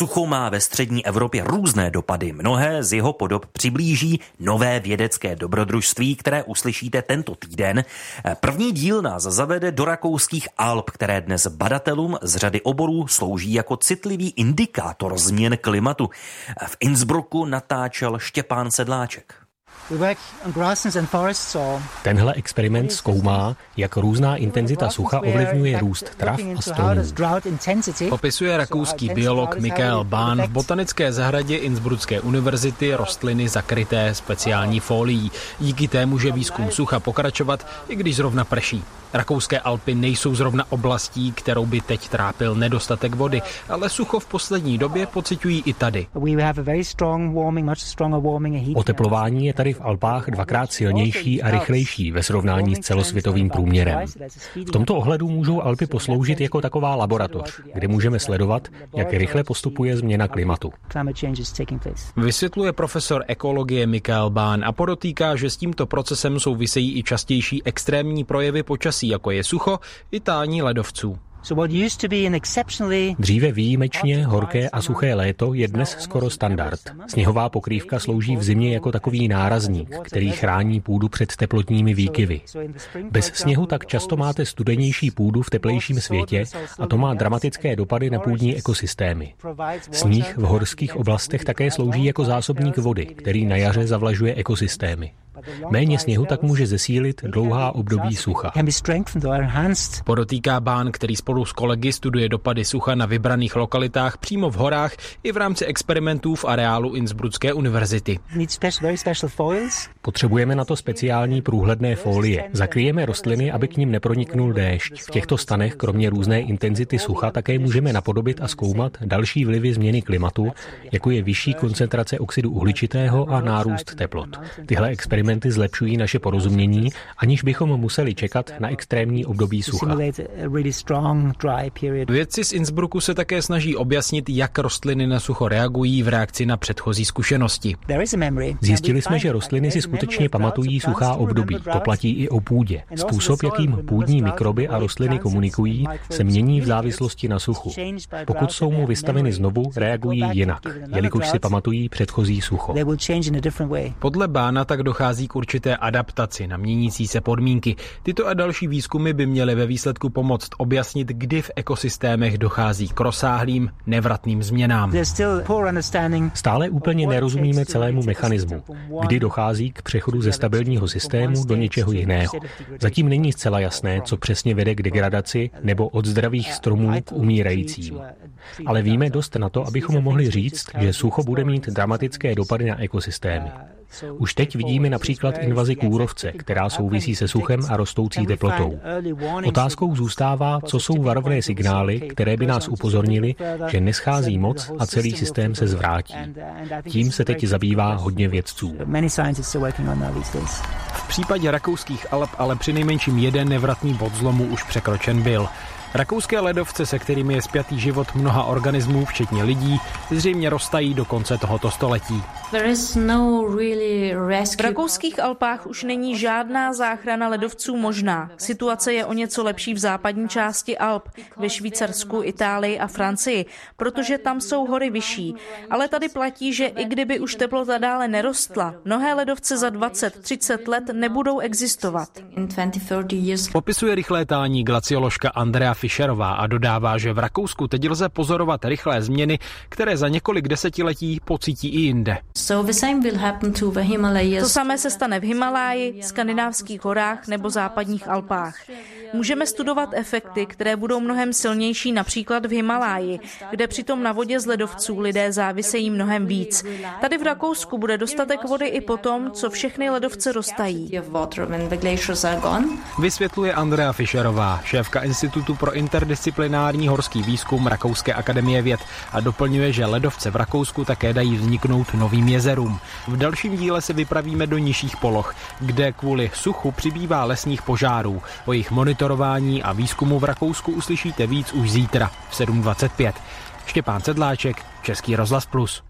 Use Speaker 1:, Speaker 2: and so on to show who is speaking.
Speaker 1: Sucho má ve střední Evropě různé dopady. Mnohé z jeho podob přiblíží nové vědecké dobrodružství, které uslyšíte tento týden. První díl nás zavede do rakouských Alp, které dnes badatelům z řady oborů slouží jako citlivý indikátor změn klimatu. V Innsbrucku natáčel Štěpán Sedláček.
Speaker 2: Tenhle experiment zkoumá, jak různá intenzita sucha ovlivňuje růst trav a stromů.
Speaker 3: Popisuje rakouský biolog Michael Bahn v botanické zahradě Innsbrucké univerzity rostliny zakryté speciální folií. Díky té může výzkum sucha pokračovat, i když zrovna prší. Rakouské Alpy nejsou zrovna oblastí, kterou by teď trápil nedostatek vody, ale sucho v poslední době pocitují i tady.
Speaker 2: Oteplování je tady v Alpách dvakrát silnější a rychlejší ve srovnání s celosvětovým průměrem. V tomto ohledu můžou Alpy posloužit jako taková laboratoř, kde můžeme sledovat, jak rychle postupuje změna klimatu.
Speaker 3: Vysvětluje profesor ekologie Michael Bahn a podotýká, že s tímto procesem souvisejí i častější extrémní projevy počasí, jako je sucho, i tání ledovců.
Speaker 2: Dříve výjimečně horké a suché léto je dnes skoro standard. Sněhová pokrývka slouží v zimě jako takový nárazník, který chrání půdu před teplotními výkyvy. Bez sněhu tak často máte studenější půdu v teplejším světě a to má dramatické dopady na půdní ekosystémy. Sníh v horských oblastech také slouží jako zásobník vody, který na jaře zavlažuje ekosystémy. Méně sněhu tak může zesílit dlouhá období sucha.
Speaker 3: Podotýká Bán, který spolu s kolegy studuje dopady sucha na vybraných lokalitách přímo v horách i v rámci experimentů v areálu Innsbrucké univerzity.
Speaker 2: Potřebujeme na to speciální průhledné folie. Zakryjeme rostliny, aby k ním neproniknul déšť. V těchto stanech, kromě různé intenzity sucha, také můžeme napodobit a zkoumat další vlivy změny klimatu, jako je vyšší koncentrace oxidu uhličitého a nárůst teplot. Tyhle experimenty experimenty zlepšují naše porozumění, aniž bychom museli čekat na extrémní období sucha.
Speaker 3: Vědci z Innsbrucku se také snaží objasnit, jak rostliny na sucho reagují v reakci na předchozí zkušenosti.
Speaker 2: Zjistili jsme, že rostliny si skutečně pamatují suchá období. To platí i o půdě. Způsob, jakým půdní mikroby a rostliny komunikují, se mění v závislosti na suchu. Pokud jsou mu vystaveny znovu, reagují jinak, jelikož si pamatují předchozí sucho.
Speaker 3: Podle Bána tak dochází dochází k určité adaptaci na měnící se podmínky. Tyto a další výzkumy by měly ve výsledku pomoct objasnit, kdy v ekosystémech dochází k rozsáhlým, nevratným změnám.
Speaker 2: Stále úplně nerozumíme celému mechanismu, kdy dochází k přechodu ze stabilního systému do něčeho jiného. Zatím není zcela jasné, co přesně vede k degradaci nebo od zdravých stromů k umírajícím. Ale víme dost na to, abychom mohli říct, že sucho bude mít dramatické dopady na ekosystémy. Už teď vidíme například invazi kůrovce, která souvisí se suchem a rostoucí teplotou. Otázkou zůstává, co jsou varovné signály, které by nás upozornili, že neschází moc a celý systém se zvrátí. Tím se teď zabývá hodně vědců.
Speaker 3: V případě rakouských Alp ale přinejmenším jeden nevratný bod zlomu už překročen byl. Rakouské ledovce, se kterými je spjatý život mnoha organismů, včetně lidí, zřejmě roztají do konce tohoto století.
Speaker 4: No v rakouských Alpách už není žádná záchrana ledovců možná. Situace je o něco lepší v západní části Alp, ve Švýcarsku, Itálii a Francii, protože tam jsou hory vyšší. Ale tady platí, že i kdyby už teplota dále nerostla, mnohé ledovce za 20-30 let nebudou existovat.
Speaker 3: Popisuje rychlé tání glacioložka Andrea Fischerová a dodává, že v Rakousku teď lze pozorovat rychlé změny, které za několik desetiletí pocítí i jinde.
Speaker 4: To samé se stane v Himaláji, skandinávských horách nebo západních Alpách. Můžeme studovat efekty, které budou mnohem silnější například v Himaláji, kde přitom na vodě z ledovců lidé závisejí mnohem víc. Tady v Rakousku bude dostatek vody i potom, co všechny ledovce roztají.
Speaker 3: Vysvětluje Andrea Fischerová, šéfka Institutu pro interdisciplinární horský výzkum Rakouské akademie věd a doplňuje, že ledovce v Rakousku také dají vzniknout novým jezerům. V dalším díle se vypravíme do nižších poloh, kde kvůli suchu přibývá lesních požárů. O jejich monitorování a výzkumu v Rakousku uslyšíte víc už zítra v 7.25. Štěpán Sedláček, Český rozhlas Plus.